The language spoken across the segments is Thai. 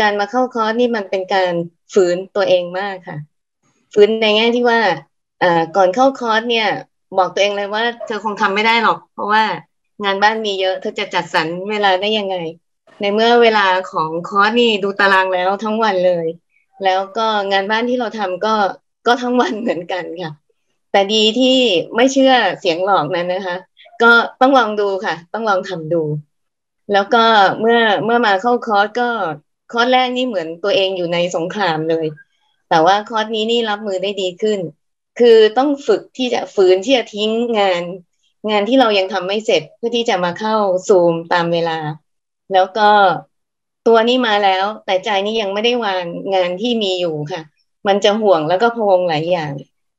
การมาเข้าคอร์สนี่มันเป็นการฝืนตัวเองมากค่ะ ฝืนในแง่ที่ว่าก่อนเข้าคอร์สเนี่ย บอกตัวเองเลยว่า เธอคงทำไม่ได้หรอก เพราะว่างานบ้านมีเยอะ เธอจะจัดสรรเวลาได้ยังไง ในเมื่อเวลาของคอร์สนี่ดูตารางแล้วทั้งวันเลย แล้วก็งานบ้านที่เราทำก็ก็ทั้งวันเหมือนกันค่ะ แต่ดีที่ไม่เชื่อเสียงหลอกนั้นนะคะ ก็ต้องลองดูค่ะ ต้องลองทำดู แล้วก็เมื่อเมื่อมาเข้าคอร์สก็คอร์สแรกนี่เหมือนตัวเองอยู่ในสงครามเลย แต่ว่าคอร์สนี้นี่รับมือได้ดีขึ้น คือต้องฝึกที่จะฝืนที่จะทิ้งงาน งานที่เรายังทำไม่เสร็จเพื่อที่จะมาเข้าซูมตามเวลา แล้วก็ตัวนี้มาแล้ว แต่ใจนี่ยังไม่ได้วางงานที่มีอยู่ค่ะ มันจะห่วงแล้วก็พวงหลายอย่าง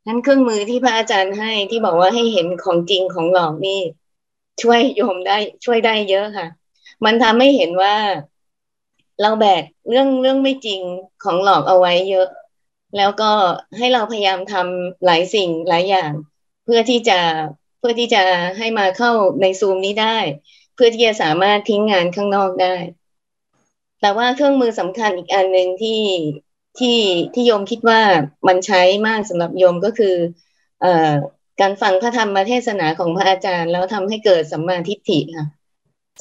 นั้นเครื่องมือที่พระอาจารย์ให้ที่บอกว่าให้เห็นของจริงของหลอกนี่ ช่วยโยมได้ช่วยได้เยอะค่ะ มันทำให้เห็นว่าเราแบกเรื่องเรื่องไม่จริงของหลอกเอาไว้เยอะ แล้วก็ให้เราพยายามทำหลายสิ่งหลายอย่าง เพื่อที่จะเพื่อที่จะให้มาเข้าในซูมนี้ได้ พื่อที่จะสามารถทิ้งงานข้างนอกได้ แต่ว่าเครื่องมือสำคัญอีกอันหนึ่งที่ที่ที่โยมคิดว่ามันใช้มากสำหรับโยมก็คือเอ่อการฟังพระธรรมเทศนาของพระอาจารย์ แล้วทำให้เกิดสัมมาทิฏฐิค่ะ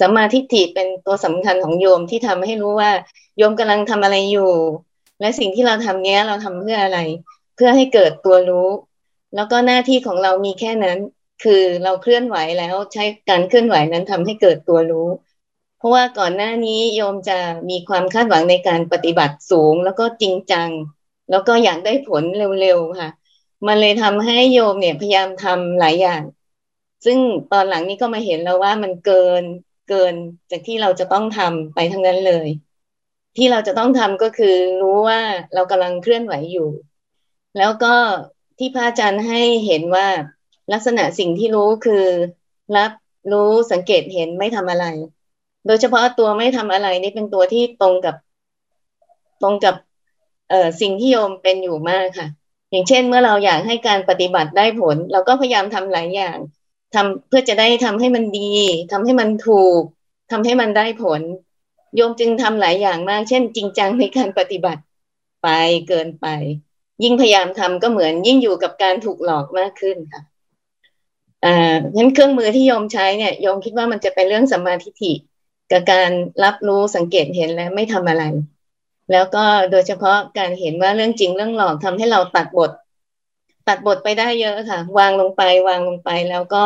สัมมาทิฏฐิเป็นตัวสำคัญของโยมที่ทำให้รู้ว่าโยมกำลังทำอะไรอยู่ และสิ่งที่เราทำเนี้ยเราทำเพื่ออะไร เพื่อให้เกิดตัวรู้ แล้วก็หน้าที่ของเรามีแค่นั้น คือเราเคลื่อนไหวแล้วใช้การเคลื่อนไหวนั้นทำให้เกิดตัวรู้ เพราะว่าก่อนหน้านี้โยมจะมีความคาดหวังในการปฏิบัติสูง แล้วก็จริงจัง แล้วก็อยากได้ผลเร็วๆค่ะ มันเลยทำให้โยมเนี่ยพยายามทำหลายอย่าง ซึ่งตอนหลังนี้ก็มาเห็นแล้วว่ามันเกินเกินจากที่เราจะต้องทำไปทั้งนั้นเลย ที่เราจะต้องทำก็คือรู้ว่าเรากำลังเคลื่อนไหวอยู่ แล้วก็ที่พระอาจารย์ให้เห็นว่า ลักษณะสิ่งที่รู้คือ รับรู้สังเกตเห็นไม่ทำอะไร โดยเฉพาะตัวไม่ทำอะไรนี่เป็นตัวที่ตรงกับตรงกับเอ่อสิ่งที่โยมเป็นอยู่มากค่ะ อย่างเช่น เมื่อเราอยากให้การปฏิบัติได้ผล เราก็พยายามทำหลายอย่างทำเพื่อจะได้ทำให้มันดีทำให้มันถูกทำให้มันได้ผล โยมจึงทำหลายอย่างมาก เช่น จริงจังในการปฏิบัติไปเกินไป ยิ่งพยายามทำก็เหมือนยิ่งอยู่กับการถูกหลอกมากขึ้นค่ะ อ่างั้นเครื่องมือที่โยมใช้เนี่ยโยมคิดว่ามันจะเป็นเรื่องสัมมาทิฏฐิกับการรับรู้สังเกตเห็นและไม่ทำอะไร แล้วก็โดยเฉพาะการเห็นว่าเรื่องจริงเรื่องหลอกทำให้เราตัดบท ตัดบทไปได้เยอะค่ะ วางลงไปวางลงไปแล้วก็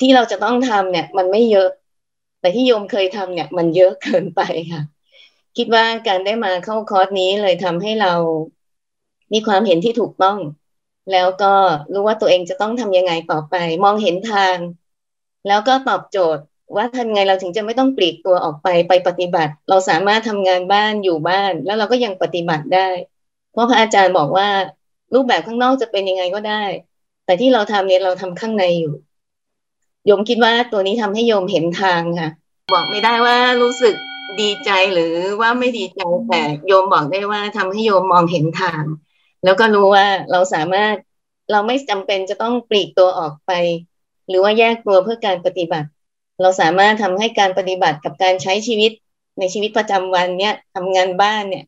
ที่เราจะต้องทำเนี่ย มันไม่เยอะ แต่ที่โยมเคยทำเนี่ย มันเยอะเกินไปค่ะ คิดว่าการได้มาเข้าคอร์สนี้เลยทำให้เรามีความเห็นที่ถูกต้อง แล้วก็รู้ว่าตัวเองจะต้องทำยังไงต่อไป มองเห็นทาง แล้วก็ตอบโจทย์ ว่าทำไงเราถึงจะไม่ต้องปลีกตัวออกไปไปปฏิบัติ เราสามารถทำงานบ้านอยู่บ้าน แล้วเราก็ยังปฏิบัติได้ เพราะพระอาจารย์บอกว่า รูปแบบข้างนอกจะเป็นยังไงก็ได้ แต่ที่เราทำเนี่ยเราทำข้างในอยู่โยมคิดว่าตัวนี้ทำให้โยมเห็นทางค่ะ บอกไม่ได้ว่ารู้สึกดีใจหรือว่าไม่ดีใจแต่โยมบอกได้ว่าทำให้โยมมองเห็นทาง แล้วก็รู้ว่าเราสามารถเราไม่จำเป็นจะต้องปลีกตัวออกไป หรือว่าแยกตัวเพื่อการปฏิบัติ เราสามารถทำให้การปฏิบัติกับการใช้ชีวิตในชีวิตประจำวันเนี่ยทำงานบ้านเนี่ย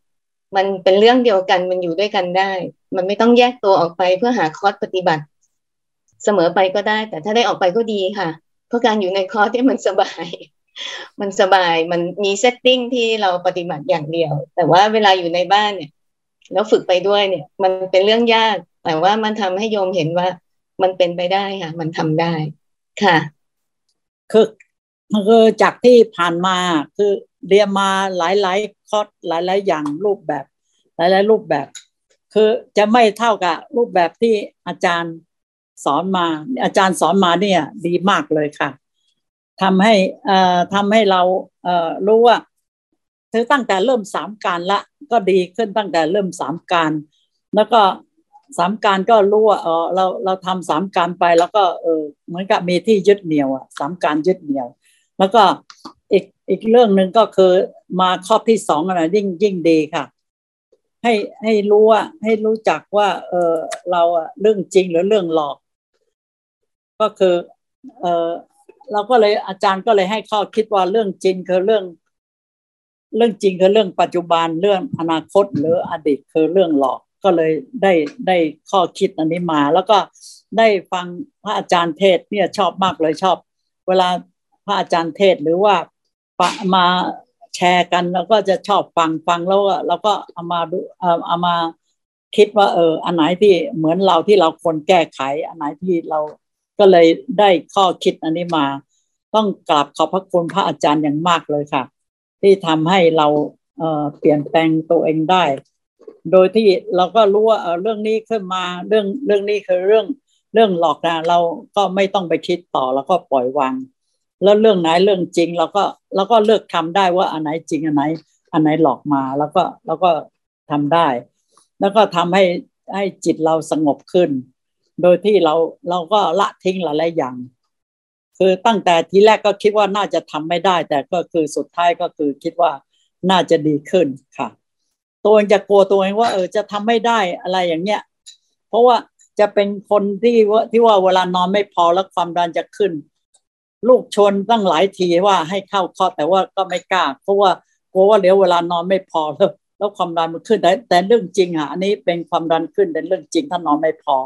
มันเป็นเรื่องเดียวกันมันอยู่ด้วยกันได้ มันไม่ต้องแยกตัวออกไปเพื่อหาคอร์สปฏิบัติ เสมอไปก็ได้ แต่ถ้าได้ออกไปก็ดีค่ะ เพราะการอยู่ในคอร์สที่มันสบาย มันสบายมันมี setting ที่เราปฏิบัติอย่างเดียว แต่ว่าเวลาอยู่ในบ้านเนี่ย แล้วฝึกไปด้วยเนี่ย มันเป็นเรื่องยาก แต่ว่ามันทำให้โยมเห็นว่า มันเป็นไปได้ค่ะ มันทำได้ค่ะ คือคือจากที่ผ่านมาคือเรียนมาหลายๆคอร์สหลาย ๆ อย่างรูปแบบ หลาย ๆ รูปแบบ คือจะไม่เท่ากับรูปแบบที่อาจารย์สอนมา อาจารย์สอนมาเนี่ย ดีมากเลยค่ะทำให้เอ่อทำให้เราเอ่อรู้ว่า เธอตั้งแต่เริ่มสามการละ ก็ดีขึ้นตั้งแต่เริ่มสามการ แล้วก็สามการก็รู้ว่าเออเราเราทำสามการไปแล้วก็เออเหมือนกับมีที่ยึดเหนี่ยวอะสามการยึดเหนี่ยว แล้วก็อีกอีกเรื่องหนึ่งก็คือมาข้อที่สองอะไรยิ่งยิ่งดีค่ะ ให้ให้รู้ว่าให้รู้จักว่า เออเราอะเรื่องจริงหรือเรื่องหลอก ก็คือ เออเราก็เลยอาจารย์ก็เลยให้ข้อคิดว่าเรื่องจริงคือเรื่อง เรื่องจริงคือเรื่องปัจจุบันเรื่องอนาคตหรืออดีตคือเรื่องหลอกก็เลยได้ได้ข้อคิดอันนี้มา แล้วก็ได้ฟังพระอาจารย์เทศเนี่ยชอบมากเลยชอบ เวลาพระอาจารย์เทศหรือว่ามาแชร์กันแล้วก็จะชอบฟังฟังแล้วเราก็เอามาดูเอามาคิดว่าเอออันไหนที่เหมือนเราที่เราควรแก้ไข อันไหนที่เราก็เลยได้ข้อคิดอันนี้มา ต้องกราบขอบพระคุณพระอาจารย์อย่างมากเลยค่ะ ที่ทำให้เราเปลี่ยนแปลงตัวเองได้ โดยที่เราก็รู้ว่าเรื่องนี้ขึ้นมาเรื่องเรื่องนี้คือเรื่องเรื่องหลอกนะเราก็ไม่ต้องไปคิดต่อแล้วก็ปล่อยวาง แล้วเรื่องไหนเรื่องจริงเราก็เราก็เลือกทำได้ว่าอันไหนจริงอันไหน อันไหนหลอกมาแล้วก็เราก็ทำได้ แล้วก็ทำให้ให้จิตเราสงบขึ้น โดยที่เราเราก็ละทิ้งหลายๆอย่าง คือตั้งแต่ทีแรกก็คิดว่าน่าจะทำไม่ได้ แต่ก็คือสุดท้ายก็คือคิดว่าน่าจะดีขึ้นค่ะ ตัวเองจะกลัวตัวเองว่าเออจะทำไม่ได้อะไรอย่างเงี้ย เพราะว่าจะเป็นคนที่ว่าที่ว่าเวลานอนไม่พอแล้วความดันจะขึ้น ลูกชนตั้งหลายทีว่าให้เข้าคอแต่ว่าก็ไม่กล้า เพราะว่ากลัวว่าเดี๋ยวเวลานอนไม่พอแล้วแล้วความดันมันขึ้นแต่แต่เรื่องจริงอะอันนี้เป็นความดันขึ้นเป็นเรื่องจริงถ้านอนไม่พอ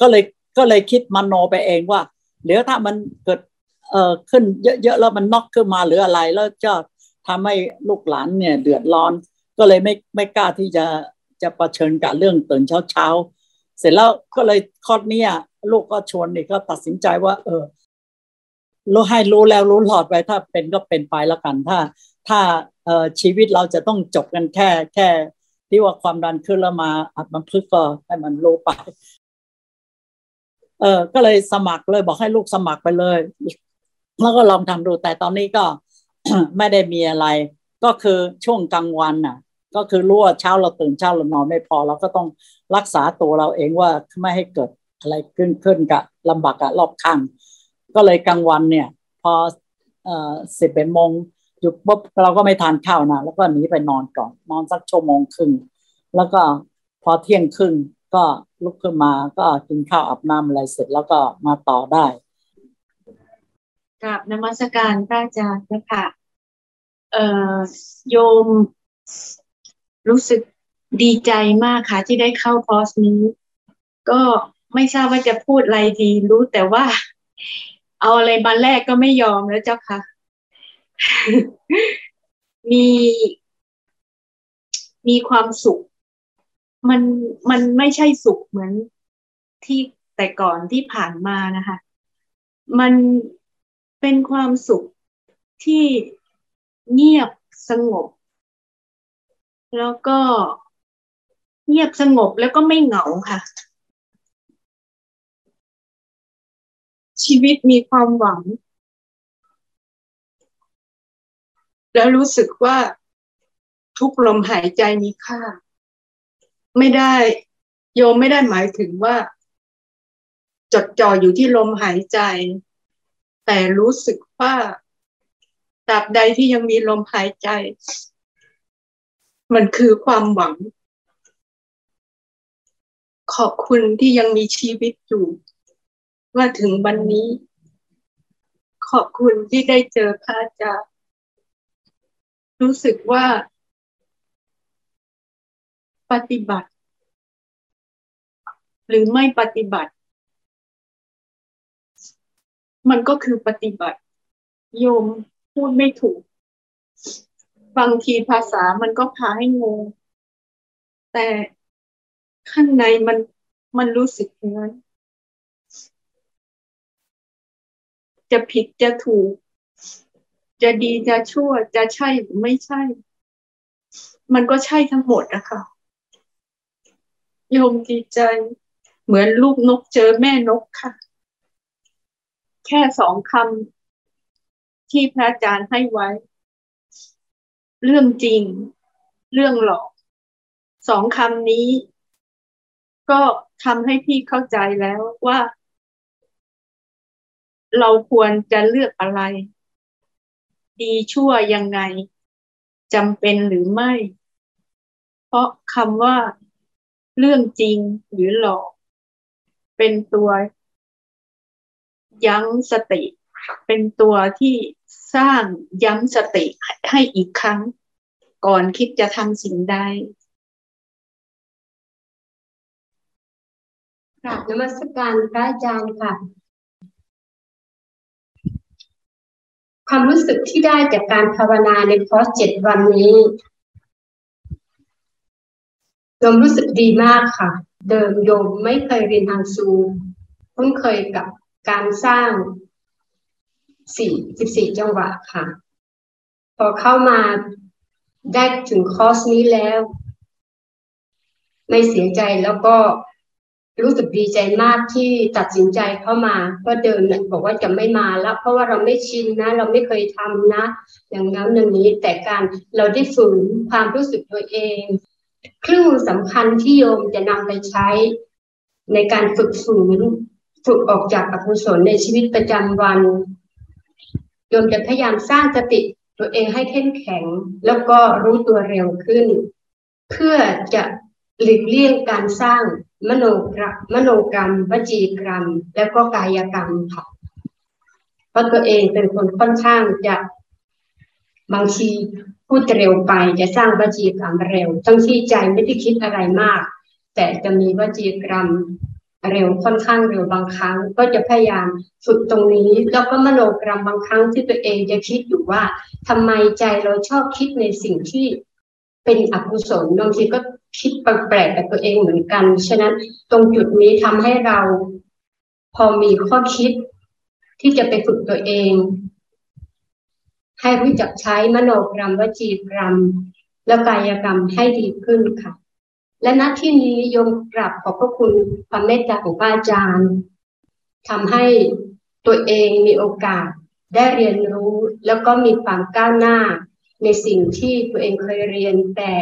ก็เลยก็เลยคิดมโนไปเองว่าเดี๋ยวถ้ามันเกิด เอ่อขึ้นเยอะๆแล้วมันน็อกขึ้นมาหรืออะไร แล้วจะทำให้ลูกหลานเนี่ย เดือดร้อน ก็เลยไม่ไม่กล้าที่จะจะประชิญกับเรื่องตื่นเช้าเช้าเสร็จแล้วก็เลยคอดนี้ลูกก็ชวนนี่ก็ตัดสินใจว่า เออรู้ให้รู้แล้วรู้หลอดไปถ้าเป็นก็เป็นไปแล้วกันถ้า ถ้าเอ่อชีวิตเราจะต้องจบกันแค่ แค่ ที่ว่าความดันขึ้นแล้วมาอัดมันพึกก็ให้มันรู้ไปเออก็เลยสมัครเลยบอกให้ลูกสมัครไปเลย แล้วก็ลองทำดูแต่ตอนนี้ก็ไม่ได้มีอะไร ก็คือช่วงกลางวันน่ะ ก็คือรู้ว่าเช้าเราตื่นเช้าเรานอนไม่พอเราก็ต้องรักษาตัวเราเองว่าไม่ให้เกิดอะไรขึ้นขึ้นกับลำบากกับรอบข้าง ก็เลยกลางวันเนี่ย พอเอ่อสิบเอ็ดโมงหยุดปุ๊บเราก็ไม่ทานข้าวนะแล้วก็หนีไปนอนก่อน นอนสักชั่วโมงครึ่งแล้วก็พอเที่ยงครึ่งก็ลุกขึ้นมาก็กินข้าวอาบน้ำอะไรเสร็จแล้วก็มาต่อได้ กับนมัสการพระอาจารย์นะคะเอ่อโยมรู้สึกดีใจมากค่ะ ที่ได้เข้าคอร์สนี้ ก็ไม่ทราบว่าจะพูดอะไรดีรู้แต่ว่า เอาอะไรมาแลกก็ไม่ยอมแล้วเจ้าค่ะ มีมีความสุข มันมันไม่ใช่สุขเหมือนที่แต่ก่อนที่ผ่านมานะคะ มัน เป็นความสุขที่เงียบสงบ แล้วก็เงียบสงบแล้วก็ไม่เหงาค่ะ ชีวิตมีความหวัง แล้วรู้สึกว่าทุกลมหายใจมีค่า ไม่ได้โยมไม่ได้หมายถึงว่า จดจ่ออยู่ที่ลมหายใจ แต่รู้สึกว่าตราบใดที่ยังมีลมหายใจ มันคือความหวัง ขอบคุณที่ยังมีชีวิตอยู่มาถึงวันนี้ ขอบคุณที่ได้เจอพระอาจารย์รู้สึกว่า ปฏิบัติ หรือไม่ปฏิบัติ มันก็คือปฏิบัติ โยมพูดไม่ถูก บางทีภาษามันก็พาให้งง แต่ข้างในมันมันรู้สึกอย่างนั้น จะผิดจะถูก จะดีจะชั่ว จะใช่หรือไม่ใช่ มันก็ใช่ทั้งหมดนะคะโยมดีใจ เหมือนลูกนกเจอแม่นกค่ะ แค่สองคำที่พระอาจารย์ให้ไว้ เรื่องจริง เรื่องหลอกสองคำนี้ ก็ทำให้พี่เข้าใจแล้วว่า เราควรจะเลือกอะไร ดีชั่วยังไงจำเป็นหรือไม่ เพราะคำว่าเรื่องจริงหรือหลอก เป็นตัว ยั้งสติ เป็นตัวที่สร้างยั้งสติให้อีกครั้ง ก่อนคิดจะทำสิ่งใดกราบนมัสการพระอาจารย์ค่ะ ความรู้สึกที่ได้จากการภาวนาในคอร์สเจ็ดวันนี้โยมรู้สึกดีมากค่ะ เดิมโยมไม่เคยเรียนทางซูเพิ่งเคยกับ การสร้างสี่สิบสี่จังหวะค่ะ พอเข้ามาได้ถึงคอร์สนี้แล้ว ไม่เสียใจแล้วก็รู้สึกดีใจมากที่ตัดสินใจเข้ามาก็เดินบอกว่าจะไม่มาแล้ว เพราะว่าเราไม่ชินนะ เราไม่เคยทำนะ อย่างนั้นอย่างนี้แต่การเราได้ฝืนความรู้สึกตัวเองคลื่นสำคัญที่โยมจะนำไปใช้ในการฝึกฝืน ฝึกออกจากอกุศลในชีวิตประจำวันโยมจะพยายามสร้างสติตัวเองให้เข้มแข็ง แล้วก็รู้ตัวเร็วขึ้น เพื่อจะหลีกเลี่ยงการสร้างมโนกรรมมโนกรรมวจีกรรม แล้วก็กายกรรมค่ะเพราะตัวเองเป็นคนค่อนข้างจะบางทีพูดเร็วไปจะสร้างวจีกรรมเร็ว ทั้งที่ใจไม่ได้คิดอะไรมาก แต่จะมีวจีกรรม เร็วค่อนข้างเร็วบางครั้ง ก็จะพยายามฝึกตรงนี้ แล้วก็มโนกรรมบางครั้งที่ตัวเองจะคิดอยู่ว่าทำไมใจเราชอบคิดในสิ่งที่เป็นอกุศลบางทีก็คิดแปลกๆกับตัวเองเหมือนกัน ฉะนั้นตรงจุดนี้ทำให้เราพอมีข้อคิดที่จะไปฝึกตัวเอง ให้รู้จักใช้มโนกรรมวจีกรรม และกายกรรมให้ดีขึ้นค่ะ และณที่นี้โยมกราบขอบพระคุณความเมตตาของพระอาจารย์ทำให้ตัวเองมีโอกาสได้เรียนรู้ แล้วก็มีความก้าวหน้าในสิ่งที่ตัวเองเคยเรียนแต่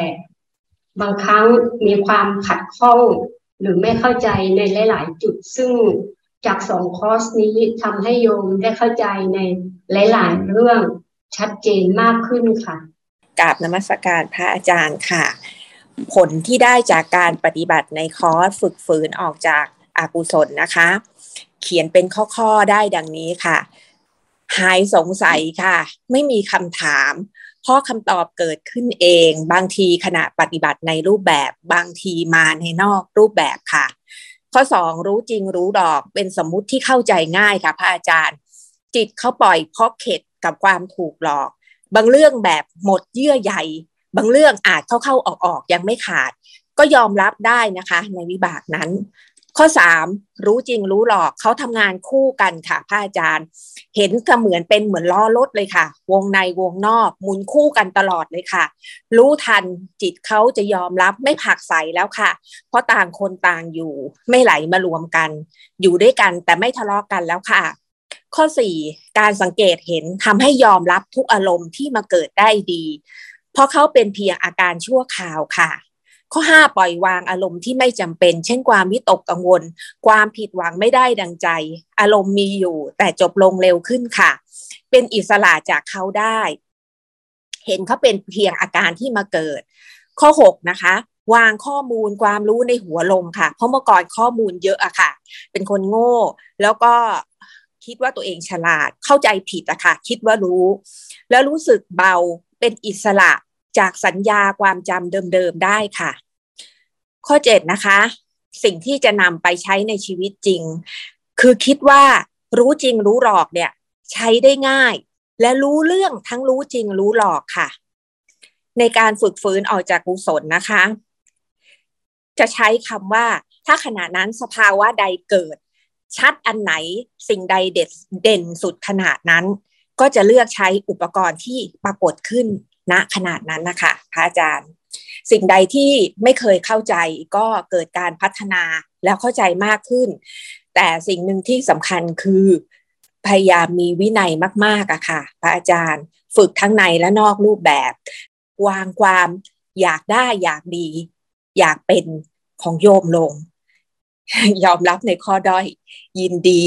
บางครั้งมีความขัดข้องหรือไม่เข้าใจในหลาย ๆ จุดซึ่งจากสองคอร์สนี้ทำให้โยมได้เข้าใจในหลาย ๆ เรื่องชัดเจนมากขึ้นค่ะกราบนมัสการพระอาจารย์ค่ะ ผลที่ได้จากการปฏิบัติในคอร์สฝึกฝืนออกจากอากุศลนะคะ เขียนเป็นข้อๆได้ดังนี้ค่ะ หายสงสัยค่ะ ไม่มีคำถาม เพราะคำตอบเกิดขึ้นเอง บางทีขณะปฏิบัติในรูปแบบบางทีมาในนอกรูปแบบค่ะ ข้อสองรู้จริงรู้ดอกเป็นสมมุติที่เข้าใจง่ายค่ะพระอาจารย์ จิตเขาปล่อยเพราะเข็ดกับความถูกหลอก บางเรื่องแบบหมดเยื่อใย บางเรื่องอาจเข้าเข้าออกออกยังไม่ขาด ก็ยอมรับได้นะคะ ในวิบากนั้น ข้อสามรู้จริงรู้หลอกเขาทำงานคู่กันค่ะพระอาจารย์ เห็นก็เหมือนเป็นเหมือนล้อรถเลยค่ะ วงในวงนอกหมุนคู่กันตลอดเลยค่ะ รู้ทันจิตเขาจะยอมรับไม่ผักใสแล้วค่ะ เพราะต่างคนต่างอยู่ไม่ไหลมารวมกัน อยู่ด้วยกันแต่ไม่ทะเลาะกกันแล้วค่ะข้อสี่การสังเกตเห็นทำให้ยอมรับทุกอารมณ์ที่มาเกิดได้ดี เพราะเขาเป็นเพียงอาการชั่วคราวค่ะ ข้อ 5 ปล่อยวางอารมณ์ที่ไม่จำเป็น เช่นความวิตกกังวล ความผิดหวังไม่ได้ดังใจ อารมณ์มีอยู่ แต่จบลงเร็วขึ้นค่ะ เป็นอิสระจากเขาได้ เห็นเขาเป็นเพียงอาการที่มาเกิด ข้อ 6 นะคะวางข้อมูลความรู้ในหัวลมค่ะ เพราะเมื่อก่อนข้อมูลเยอะอะค่ะ เป็นคนโง่ แล้วก็คิดว่าตัวเองฉลาดเข้าใจผิดอะค่ะ คิดว่ารู้ แล้วรู้สึกเบาเป็นอิสระ จากสัญญาความจำเดิมๆได้ค่ะ ข้อเจ็ดนะคะ สิ่งที่จะนำไปใช้ในชีวิตจริง คือคิดว่ารู้จริงรู้หลอกเนี่ย ใช้ได้ง่าย และรู้เรื่องทั้งรู้จริงรู้หลอกค่ะ ในการฝึกฟื้นออกจากกุศลนะคะ จะใช้คำว่า ถ้าขณะนั้นสภาวะใดเกิด ชัดอันไหนสิ่งใดเด็ดเด่นสุดขนาดนั้น ก็จะเลือกใช้อุปกรณ์ที่ปรากฏขึ้น ณขนาดนั้นนะคะพระอาจารย์ สิ่งใดที่ไม่เคยเข้าใจก็เกิดการพัฒนาแล้วเข้าใจมากขึ้น แต่สิ่งหนึ่งที่สำคัญคือ พยายามมีวินัยมากๆอะค่ะ พระอาจารย์ฝึกทั้งในและนอกรูปแบบวางความอยากได้อยากดี อยากเป็นของโยมลง ยอมรับในข้อด้อย ยินดี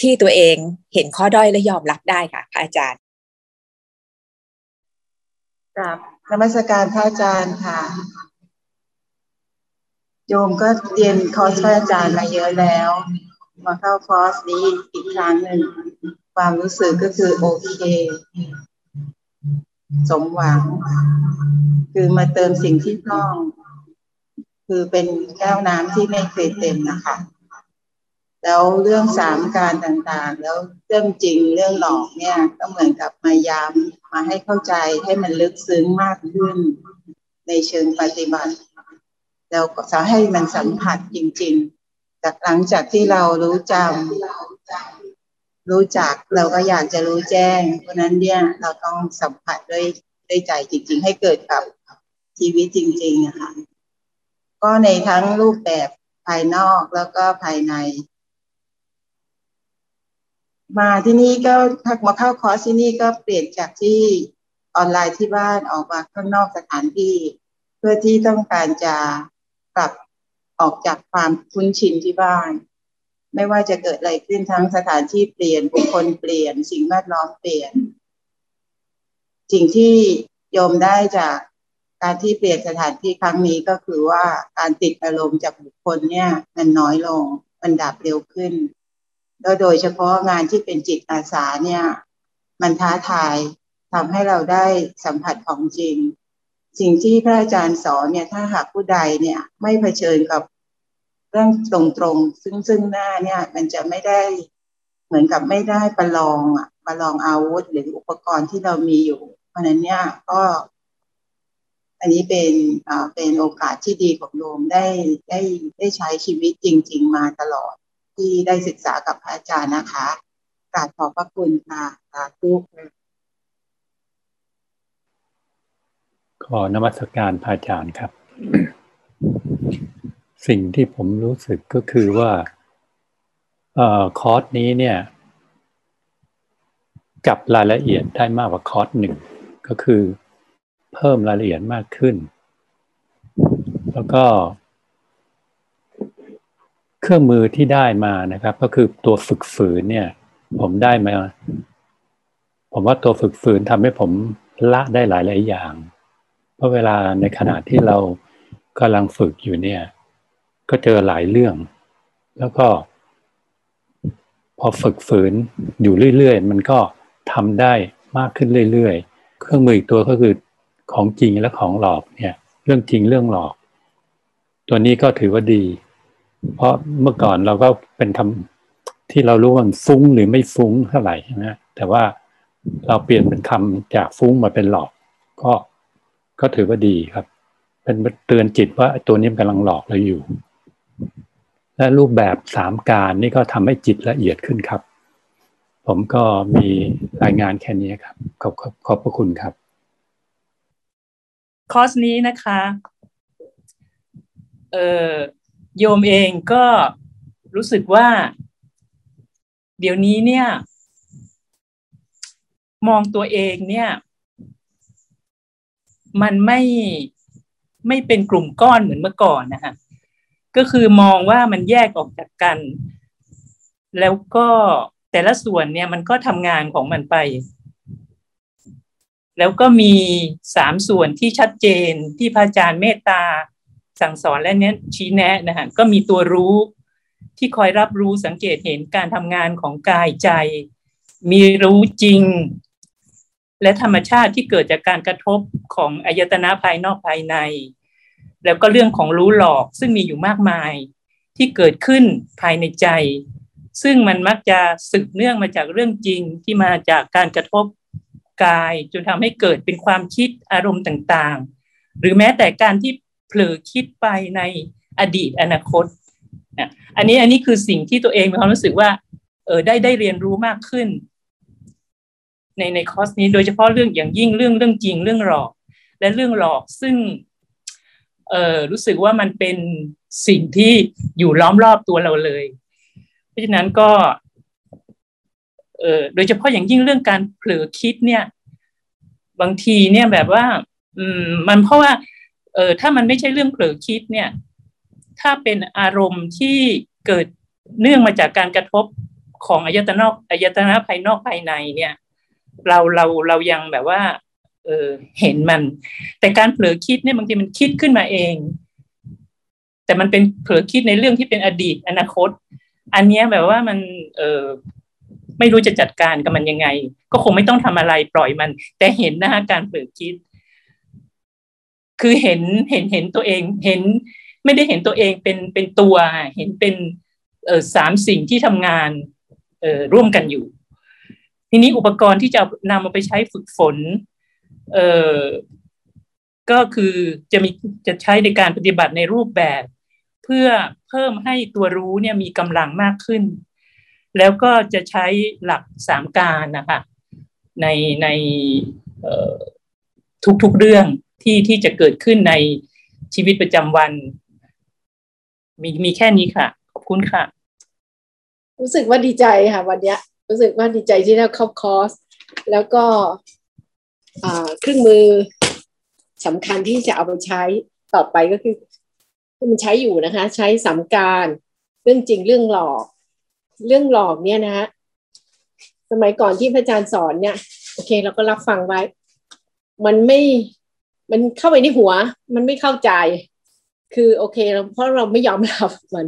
ที่ตัวเองเห็นข้อด้อยและยอมรับได้ค่ะ พระอาจารย์ กับนมัสการพระอาจารย์ค่ะ โยมก็เรียนคอร์สพระอาจารย์มาเยอะแล้ว มาเข้าคอร์สนี้อีกครั้งหนึ่ง ความรู้สึกก็คือโอเค สมหวัง คือมาเติมสิ่งที่ต้อง คือเป็นแก้วน้ำที่ไม่เคยเต็มนะคะ แล้วเรื่องสามการต่างๆ แล้วเรื่องจริงเรื่องหลอกเนี่ย ก็เหมือนกับมาย้ำมาให้เข้าใจให้มันลึกซึ้งมากขึ้น ในเชิงปฏิบัติ แล้วก็จะให้มันสัมผัสจริงๆจากหลังจากที่เรารู้จำรู้จักเราก็อยากจะรู้แจ้ง เพราะนั้นเนี่ยเราต้องสัมผัสด้วยด้วยใจจริง ๆ ให้เกิดกับชีวิตจริงๆนะคะก็ในทั้งรูปแบบภายนอกแล้วก็ภายใน มาที่นี่ก็พักมาเข้าคอร์สที่นี่ก็เปลี่ยนจากที่ออนไลน์ที่บ้านออกมาข้างนอกสถานที่ เพื่อที่ต้องการจะกลับออกจากความคุ้นชินที่บ้าน ไม่ว่าจะเกิดอะไรขึ้นทั้งสถานที่เปลี่ยนบุคคลเปลี่ยน สิ่งแวดล้อมเปลี่ยน สิ่งที่โยมได้จากการที่เปลี่ยนสถานที่ครั้งนี้ก็คือว่าการติดอารมณ์จากบุคคลเนี่ย มันน้อยลงมันดับเร็วขึ้น แล้วโดยเฉพาะงานที่เป็นจิตอาสาเนี่ย มันท้าทายทำให้เราได้สัมผัสของจริง สิ่งที่พระอาจารย์สอนเนี่ย ถ้าหากผู้ใดเนี่ยไม่เผชิญกับเรื่องตรงๆ ซึ่งซึ่งหน้าเนี่ย มันจะไม่ได้เหมือนกับไม่ได้ประลองอะประลองอาวุธหรืออุปกรณ์ที่เรามีอยู่ เพราะนั้นเนี่ยก็ อันนี้เป็นอ่าเป็นโอกาสที่ดีของโยมได้ได้ได้ใช้ชีวิตจริง ๆ มาตลอด ที่ได้ศึกษากับพระอาจารย์นะคะกราบขอบพระคุณค่ะสาธุขอนมัสการพระอาจารย์ครับ สิ่งที่ผมรู้สึกก็คือว่าออคอร์สนี้เนี่ยจับรายละเอียดได้มากกว่าคอร์สหนึ่งก็คือ เพิ่มรายละเอียดมากขึ้น แล้วก็ เครื่องมือที่ได้มานะครับ ก็คือตัวฝึกฝืนเนี่ย ผมได้มา ผมว่าตัวฝึกฝืนทำให้ผมละได้หลายหลายอย่าง เพราะเวลาในขณะที่เรากำลังฝึกอยู่เนี่ย ก็เจอหลายเรื่อง แล้วก็ พอฝึกฝืนอยู่เรื่อยๆ มันก็ทำได้มากขึ้นเรื่อยๆ เครื่องมืออีกตัวก็คือของจริงและของหลอกเนี่ย เรื่องจริงเรื่องหลอก ตัวนี้ก็ถือว่าดี เพราะเมื่อก่อนเราก็เป็นคำที่เรารู้ว่าฟุ้งหรือไม่ฟุ้งเท่าไหร่นะแต่ว่าเราเปลี่ยนเป็นคำจากฟุ้งมาเป็นหลอก ก็ก็ถือว่าดีครับ เป็นเตือนจิตว่าตัวนี้กำลังหลอกเราอยู่ และรูปแบบสามการนี่ก็ทำให้จิตละเอียดขึ้นครับ ผมก็มีรายงานแค่นี้ครับ ขอบขอบขอบพระคุณครับ คอร์สนี้นะคะ เออ โยมเองก็รู้สึกว่า เดี๋ยวนี้เนี่ย มองตัวเองเนี่ย มันไม่ไม่เป็นกลุ่มก้อนเหมือนเมื่อก่อนนะคะก็คือมองว่ามันแยกออกจากกัน แล้วก็แต่ละส่วนเนี่ยมันก็ทำงานของมันไป แล้วก็มีสามส่วนที่ชัดเจนที่พระอาจารย์เมตตา สั่งสอนและเน้นชี้แนะนะฮะก็มีตัวรู้ที่คอยรับรู้สังเกตเห็นการทำงานของกายใจ มีรู้จริง และธรรมชาติที่เกิดจากการกระทบของอายตนะภายนอกภายใน แล้วก็เรื่องของรู้หลอกซึ่งมีอยู่มากมายที่เกิดขึ้นภายในใจ ซึ่งมันมักจะสืบเนื่องมาจากเรื่องจริงที่มาจากการกระทบกายจนทำให้เกิดเป็นความคิดอารมณ์ต่างๆ หรือแม้แต่การที่ เผลอคิดไปในอดีตอนาคตนะอันนี้อันนี้คือสิ่งที่ตัวเองมีความรู้สึกว่าเออได้ได้เรียนรู้มากขึ้น ในในคอร์สนี้โดยเฉพาะเรื่องอย่างยิ่งเรื่องเรื่องจริงเรื่องหลอก และเรื่องหลอกซึ่งเออรู้สึกว่ามันเป็นสิ่งที่อยู่ล้อมรอบตัวเราเลย เพราะฉะนั้นก็เออโดยเฉพาะอย่างยิ่งเรื่องการเผลอคิดเนี่ย บางทีเนี่ยแบบว่า อืม มันเพราะว่า เออถ้ามันไม่ใช่เรื่องเผลอคิดเนี่ย ถ้าเป็นอารมณ์ที่เกิดเนื่องมาจากการกระทบของอายตนะอายตนะภายนอกภายในเนี่ย เราเราเรายังแบบว่า เออเห็นมัน แต่การเผลอคิดเนี่ยบางทีมันคิดขึ้นมาเอง แต่มันเป็นเผลอคิดในเรื่องที่เป็นอดีตอนาคต อันเนี้ยแบบว่ามัน เออไม่รู้จะจัดการกับมันยังไง ก็คงไม่ต้องทำอะไรปล่อยมัน แต่เห็นนะฮะการเผลอคิด คือเห็นเห็นเห็นตัวเองเห็นไม่ได้เห็นตัวเองเป็นเป็นตัว เห็นเป็นเออสามสิ่งที่ทำงานเออร่วมกันอยู่ ทีนี้อุปกรณ์ที่จะนำมาไปใช้ฝึกฝนเออก็คือจะมีจะใช้ในการปฏิบัติในรูปแบบ เพื่อเพิ่มให้ตัวรู้เนี่ยมีกำลังมากขึ้น แล้วก็จะใช้หลักสามการนะคะในในทุกๆเรื่อง ที่ที่จะเกิดขึ้นในชีวิตประจำวัน มีมีแค่นี้ค่ะ ขอบคุณค่ะ รู้สึกว่าดีใจค่ะ วันนี้รู้สึกว่าดีใจที่ได้เข้าคอร์ส แล้วก็เครื่องมือสำคัญที่จะเอาไปใช้ต่อไปก็คือมันใช้อยู่นะคะ ใช้สำการ เรื่องจริงเรื่องหลอก เรื่องหลอกเนี่ยนะฮะสมัยก่อนที่พระอาจารย์สอนเนี่ย โอเค เราก็รับฟังไว้ มันไม่ มันเข้าไปในหัว มันไม่เข้าใจ คือโอเคเราเพราะเราไม่ยอมรับมัน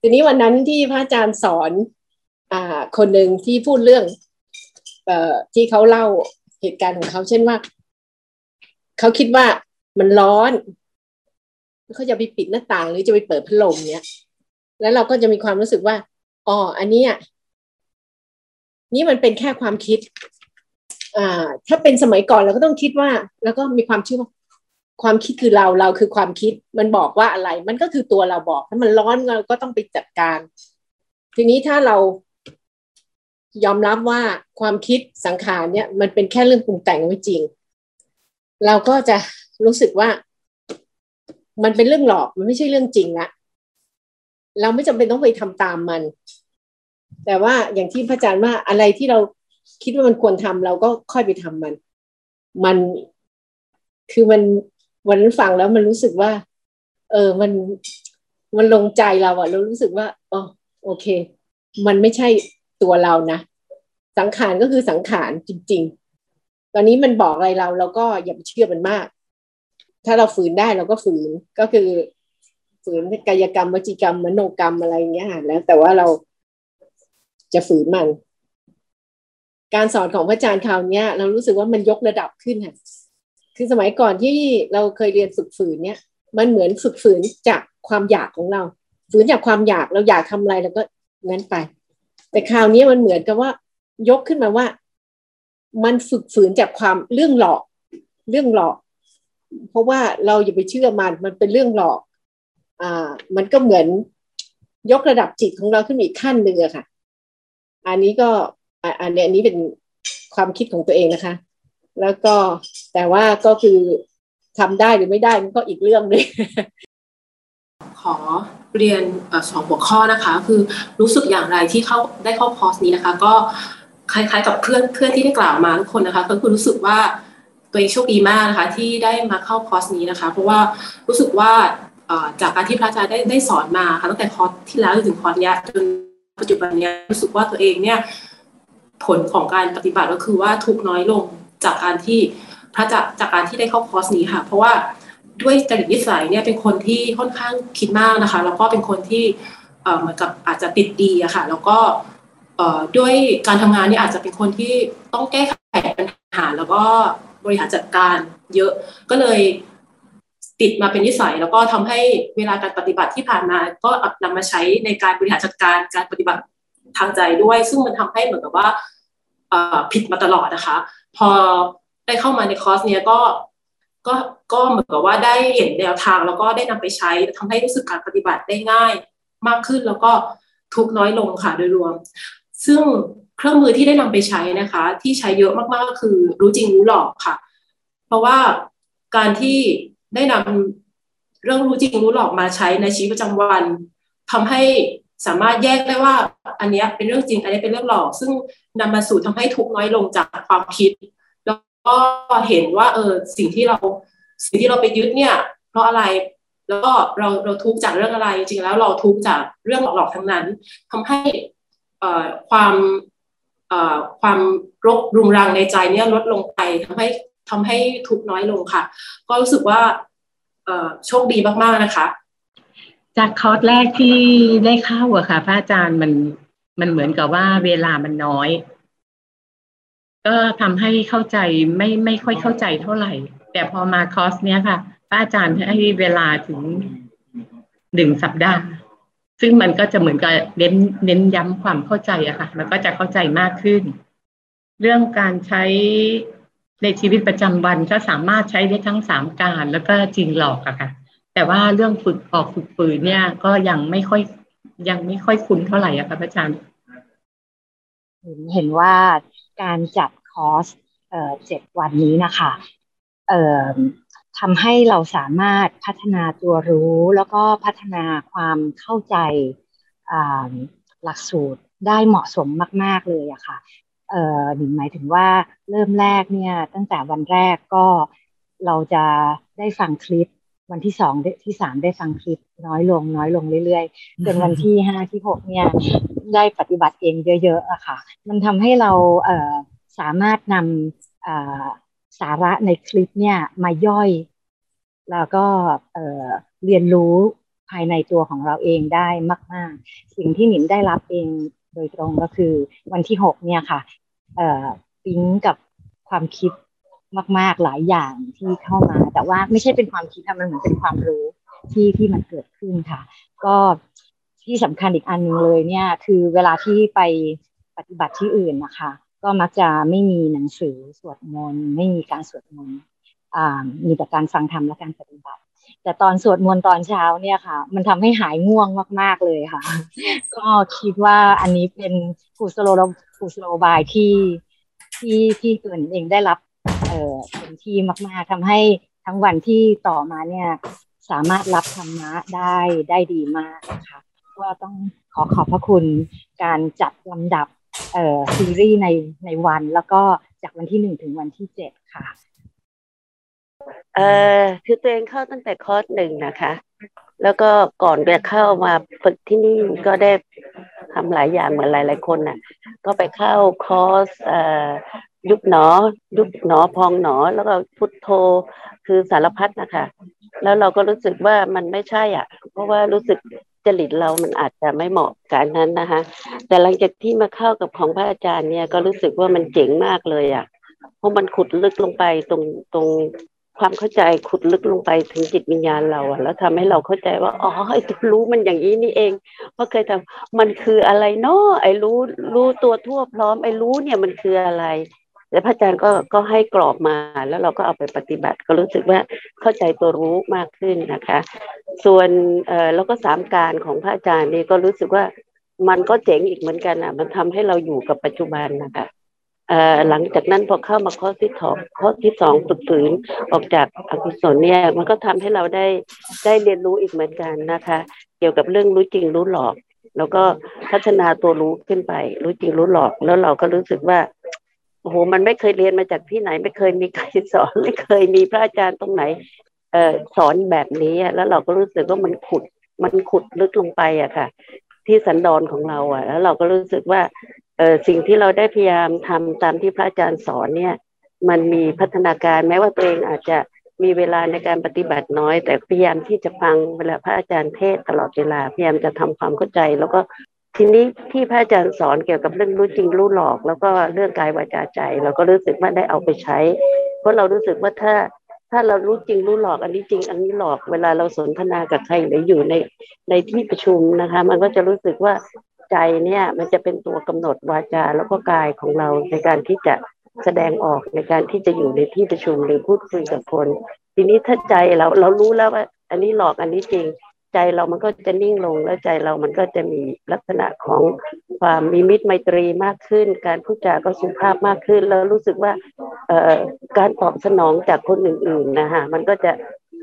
ทีนี้วันนั้นที่พระอาจารย์สอนอ่าคนหนึ่งที่พูดเรื่อง เอ่อที่เขาเล่าเหตุการณ์ของเขาเช่นว่าเขาคิดว่ามันร้อนเขาจะไปปิดหน้าต่างหรือจะไปเปิดพัดลมเนี้ย แล้วเราก็จะมีความรู้สึกว่าอ๋ออันนี้นี่มันเป็นแค่ความคิด ถ้าเป็นสมัยก่อนเราก็ต้องคิดว่า แล้วก็มีความเชื่อว่าความคิดคือเราเราคือความคิดมันบอกว่าอะไร มันก็คือตัวเราบอกถ้ามันร้อนเราก็ต้องไปจัดการ ทีนี้ถ้าเรายอมรับว่าความคิดสังขารเนี่ย มันเป็นแค่เรื่องปรุงแต่งไม่จริง เราก็จะรู้สึกว่า มันเป็นเรื่องหลอกมันไม่ใช่เรื่องจริงละเราไม่จำเป็นต้องไปทำตามมัน แต่ว่าอย่างที่พระอาจารย์ว่าอะไรที่เรา คิดว่ามันควรทำเราก็ค่อยไปทำมัน มันคือมันวันนั้นฟังแล้วมันรู้สึกว่า เออมันมันลงใจเราอะเรารู้สึกว่าอ๋อโอเค มันไม่ใช่ตัวเรานะสังขารก็คือสังขารจริง ๆ ตอนนี้มันบอกอะไรเราเราก็อย่าไปเชื่อมันมาก ถ้าเราฝืนได้เราก็ฝืนก็คือฝืนกายกรรมวจิกรรมมโนกรรมอะไรเงี้ยแล้วแต่ว่าเราจะฝืนมัน การสอนของพระอาจารย์คราวนี้เรารู้สึกว่ามันยกระดับขึ้นค่ะคือสมัยก่อนที่เราเคยเรียนฝึกฝืนเนี่ย มันเหมือนฝึกฝืนจากความอยากของเรา ฝืนจากความอยากเราอยากทำอะไรเราก็นั้นไป แต่คราวนี้มันเหมือนกับว่า ยกขึ้นมาว่า มันฝึกฝืนจากความเรื่องหลอก เรื่องหลอก เพราะว่าเราอย่าไปเชื่อมันมันเป็นเรื่องหลอก อ่า มันก็เหมือนยกระดับจิตของเราขึ้นอีกขั้นหนึ่งอะค่ะ อันนี้ก็ อันนี้อันนี้เป็นความคิดของตัวเองนะคะ แล้วก็แต่ว่าก็คือทำได้หรือไม่ได้มันก็อีกเรื่องนึงขอเรียนสองหัวข้อนะคะ คือรู้สึกอย่างไรที่เข้าได้เข้าคอร์สนี้นะคะ ก็คล้ายๆกับเพื่อนเพื่อนที่ได้กล่าวมาทุกคนนะคะ ก็คือรู้สึกว่าตัวเองโชคดีมากนะคะที่ได้มาเข้าคอร์สนี้นะคะ เพราะว่ารู้สึกว่าจากการที่พระอาจารย์ได้ได้สอนมาค่ะตั้งแต่คอร์สที่แล้วจนถึงคอร์สนี้จนปัจจุบันนี้รู้สึกว่าตัวเองเนี่ย ผลของการปฏิบัติก็คือว่าทุกน้อยลงจากการที่พระจากจากการที่ได้เข้าคอร์สนี้ค่ะ เพราะว่าด้วยจริตนิสัยเนี่ยเป็นคนที่ค่อนข้างคิดมากนะคะ แล้วก็เป็นคนที่เหมือนกับอาจจะติดดีอะค่ะ แล้วก็ด้วยการทำงานนี่อาจจะเป็นคนที่ต้องแก้ไขปัญหา แล้วก็บริหารจัดการเยอะก็เลยติดมาเป็นนิสัย แล้วก็ทำให้เวลาการปฏิบัติที่ผ่านมา ก็นำมาใช้ในการบริหารจัดการการปฏิบัติ ทางใจด้วย ซึ่งมันทำให้เหมือนกับว่าผิดมาตลอดนะคะ พอได้เข้ามาในคอร์สเนี้ยก็ก็ก็เหมือนกับว่าได้เห็นแนวทางแล้วก็ได้นำไปใช้ทำให้รู้สึกการปฏิบัติได้ง่ายมากขึ้นแล้วก็ทุกน้อยลงค่ะโดยรวม ซึ่งเครื่องมือที่ได้นำไปใช้นะคะ ที่ใช้เยอะมากๆก็คือรู้จริงรู้หลอกค่ะ เพราะว่าการที่ได้นำเรื่องรู้จริงรู้หลอกมาใช้ในชีวิตประจำวันทำให้ สามารถแยกได้ว่าอันนี้เป็นเรื่องจริง อันนี้เป็นเรื่องหลอก ซึ่งนำมาสู่ทำให้ทุกน้อยลงจากความคิด แล้วก็เห็นว่าเออสิ่งที่เราสิ่งที่เราไปยึดเนี่ย เพราะอะไรแล้วก็เราเราทุกข์จากเรื่องอะไร จริงแล้วเราทุกข์จากเรื่องหลอกๆทั้งนั้นทำให้ความความรกรุงรังในใจเนี่ยลดลงไปทำให้ทำให้ทุกน้อยลงค่ะ ก็รู้สึกว่าเอ่อโชคดีมากๆนะคะ จากคอร์สแรกที่ได้เข้าอะค่ะ พระอาจารย์มันมันเหมือนกับว่าเวลามันน้อย ก็ทำให้เข้าใจไม่ไม่ค่อยเข้าใจเท่าไหร่ แต่พอมาคอร์สเนี้ยค่ะ พระอาจารย์ให้เวลาถึงหนึ่งสัปดาห์ ซึ่งมันก็จะเหมือนกับเน้นเน้นย้ำความเข้าใจอะค่ะ มันก็จะเข้าใจมากขึ้น เรื่องการใช้ในชีวิตประจำวันก็สามารถใช้ได้ทั้งสามการแล้วก็จริงหลอกอะค่ะ แต่ว่าเรื่องฝึกออกฝึกฝืนเนี่ย ก็ยังไม่ค่อยยังไม่ค่อยคุ้นเท่าไหร่อะค่ะอาจารย์เห็นว่าการจัดคอร์สเจ็ดวันนี้นะคะ เอ่อทำให้เราสามารถพัฒนาตัวรู้แล้วก็พัฒนาความเข้าใจหลักสูตรได้เหมาะสมมาก ๆ เลยอะค่ะเอ่อหนึ่งหมายถึงว่าเริ่มแรกเนี่ยตั้งแต่วันแรกก็เราจะได้ฟังคลิป วันที่สองที่สามได้ฟังคลิปน้อยลง น้อยลงเรื่อยๆจนวันที่ห้าที่หกเนี่ยได้ปฏิบัติเองเยอะๆอะค่ะ มันทำให้เราเอ่อสามารถนำสาระในคลิปเนี่ยมาย่อย แล้วก็เเรียนรู้ภายในตัวของเราเองได้มาก ๆ สิ่งที่หนิมได้รับเองโดยตรงก็คือวันที่หกเนี่ยค่ะปิ๊งกับความคิด มาก ๆ หลายอย่างที่เข้ามา แต่ว่าไม่ใช่เป็นความคิดมันเหมือนเป็นความรู้ที่ที่มันเกิดขึ้นค่ะ ก็ที่สำคัญอีกอันนึงเลยเนี่ย คือเวลาที่ไปปฏิบัติที่อื่นนะคะ ก็มักจะไม่มีหนังสือสวดมนต์ไม่มีการสวดมนต์มีแต่การฟังธรรมและการปฏิบัติ แต่ตอนสวดมนต์ตอนเช้าเนี่ยค่ะ มันทำให้หายง่วงมาก ๆเลยค่ะ ก็คิดว่าอันนี้เป็นกุศโลกุศโลบายที่ที่ที่ตัวเองได้รับ เต็มที่มาก ๆทำให้ทั้งวันที่ต่อมาเนี่ยสามารถรับธรรมะได้ได้ดีมากนะคะก็ต้องขอขอบพระคุณการจัดลำดับเอ่อซีรีส์ในในวันแล้วก็จากวันที่หนึ่งถึงวันที่เจ็ดค่ะ เอ่อคือตัวเองเข้าตั้งแต่คอร์สหนึ่งนะคะ แล้วก็ก่อนจะเข้ามาฝึกที่นี่ก็ได้ ทำหลายอย่างเหมือนหลาย ๆ คนน่ะ ก็ไปเข้าคอร์สอ่อยุบหนอ ยุบหนอพองหนอ แล้วก็พุทโธคือสารพัดนะคะ แล้วเราก็รู้สึกว่ามันไม่ใช่อะ เพราะว่ารู้สึกจริตเรามันอาจจะไม่เหมาะกับนั้นนะคะ แต่หลังจากที่มาเข้ากับของพระอาจารย์เนี่ยก็รู้สึกว่ามันเจ๋งมากเลยอะ เพราะมันขุดลึกลงไปตรงตรง ความเข้าใจขุดลึกลงไปถึงจิตวิญญาณเราอะแล้วทำให้เราเข้าใจว่าอ๋อไอ้ตัวรู้มันอย่างนี้นี่เองเพราะเคยทำมันคืออะไรเนาะไอ้รู้รู้ตัวทั่วพร้อมไอ้รู้เนี่ยมันคืออะไรแล้วพระอาจารย์ก็ก็ให้กรอบมาแล้วเราก็เอาไปปฏิบัติ ก็รู้สึกว่าเข้าใจตัวรู้มากขึ้นนะคะ ส่วนเอ่อแล้วก็สามการของพระอาจารย์นี่ก็รู้สึกว่ามันก็เจ๋งอีกเหมือนกันอะ มันทำให้เราอยู่กับปัจจุบันนะคะ หลังจากนั้นพอเข้ามาข้อที่สองข้อที่สองฝึกฝืนออกจากอกุศลเนี่ยมันก็ทำให้เราได้ได้เรียนรู้อีกเหมือนกันนะคะ เกี่ยวกับเรื่องรู้จริงรู้หลอก แล้วก็พัฒนาตัวรู้ขึ้นไป รู้จริงรู้หลอกแล้วเราก็รู้สึกว่าโอ้โหมันไม่เคยเรียนมาจากที่ไหน ไม่เคยมีใครสอนไม่เคยมีพระอาจารย์ตรงไหนเออสอนแบบนี้แล้วเราก็รู้สึกว่ามันขุดมันขุดลึกลงไปอะค่ะ ที่สันดอนของเราอะแล้วเราก็รู้สึกว่า สิ่งที่เราได้พยายามทำตามที่พระอาจารย์สอนเนี่ย มันมีพัฒนาการแม้ว่าตัวเองอาจจะมีเวลาในการปฏิบัติน้อย แต่พยายามที่จะฟังเวลาพระอาจารย์เทศตลอดเวลาพยายามจะทำความเข้าใจ แล้วก็ทีนี้ที่พระอาจารย์สอนเกี่ยวกับเรื่องรู้จริงรู้หลอก แล้วก็เรื่องกายวาจาใจ เราก็รู้สึกว่าได้เอาไปใช้ เพราะเรารู้สึกว่าถ้าถ้าเรารู้จริงรู้หลอกอันนี้จริง อันนี้หลอกเวลาเราสนทนากับใครหรืออยู่ในในที่ประชุมนะคะ มันก็จะรู้สึกว่า ใจเนี่ยมันจะเป็นตัวกำหนดวาจาแล้วก็กายของเราในการที่จะแสดงออกในการที่จะอยู่ในที่ประชุมหรือพูดคุยกับคน ทีนี้ถ้าใจเราเรารู้แล้วว่า อันนี้หลอกอันนี้จริง ใจเรามันก็จะนิ่งลงแล้วใจเรามันก็จะมีลักษณะของความมีมิตรไมตรีมากขึ้น การพูดจาก็สุภาพมากขึ้น แล้วรู้สึกว่าการตอบสนองจากคนอื่นๆนะฮะมันก็จะ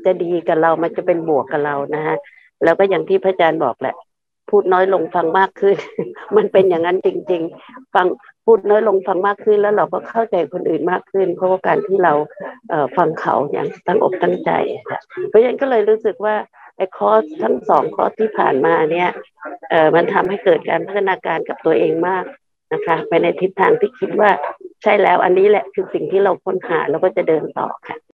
จะดีกับเรามันจะเป็นบวกกับเรานะฮะแล้วก็อย่างที่พระอาจารย์บอกแหละ พูดน้อยลงฟังมากขึ้น มันเป็นอย่างนั้นจริง ๆ ฟังพูดน้อยลงฟังมากขึ้นแล้วเราก็เข้าใจคนอื่นมากขึ้น เพราะว่าการที่เราเฟังเขาอย่างตั้งอกตั้งใจ เพราะฉะนั้นก็เลยรู้สึกว่าไอ้คอร์สทั้งสองคอร์สที่ผ่านมาเนี่ยเออมันทำให้เกิดการพัฒนาการกับตัวเองมากนะคะ ไปในทิศทางที่คิดว่าใช่แล้วอันนี้แหละคือสิ่งที่เราค้นหาแล้วก็จะเดินต่อค่ะ「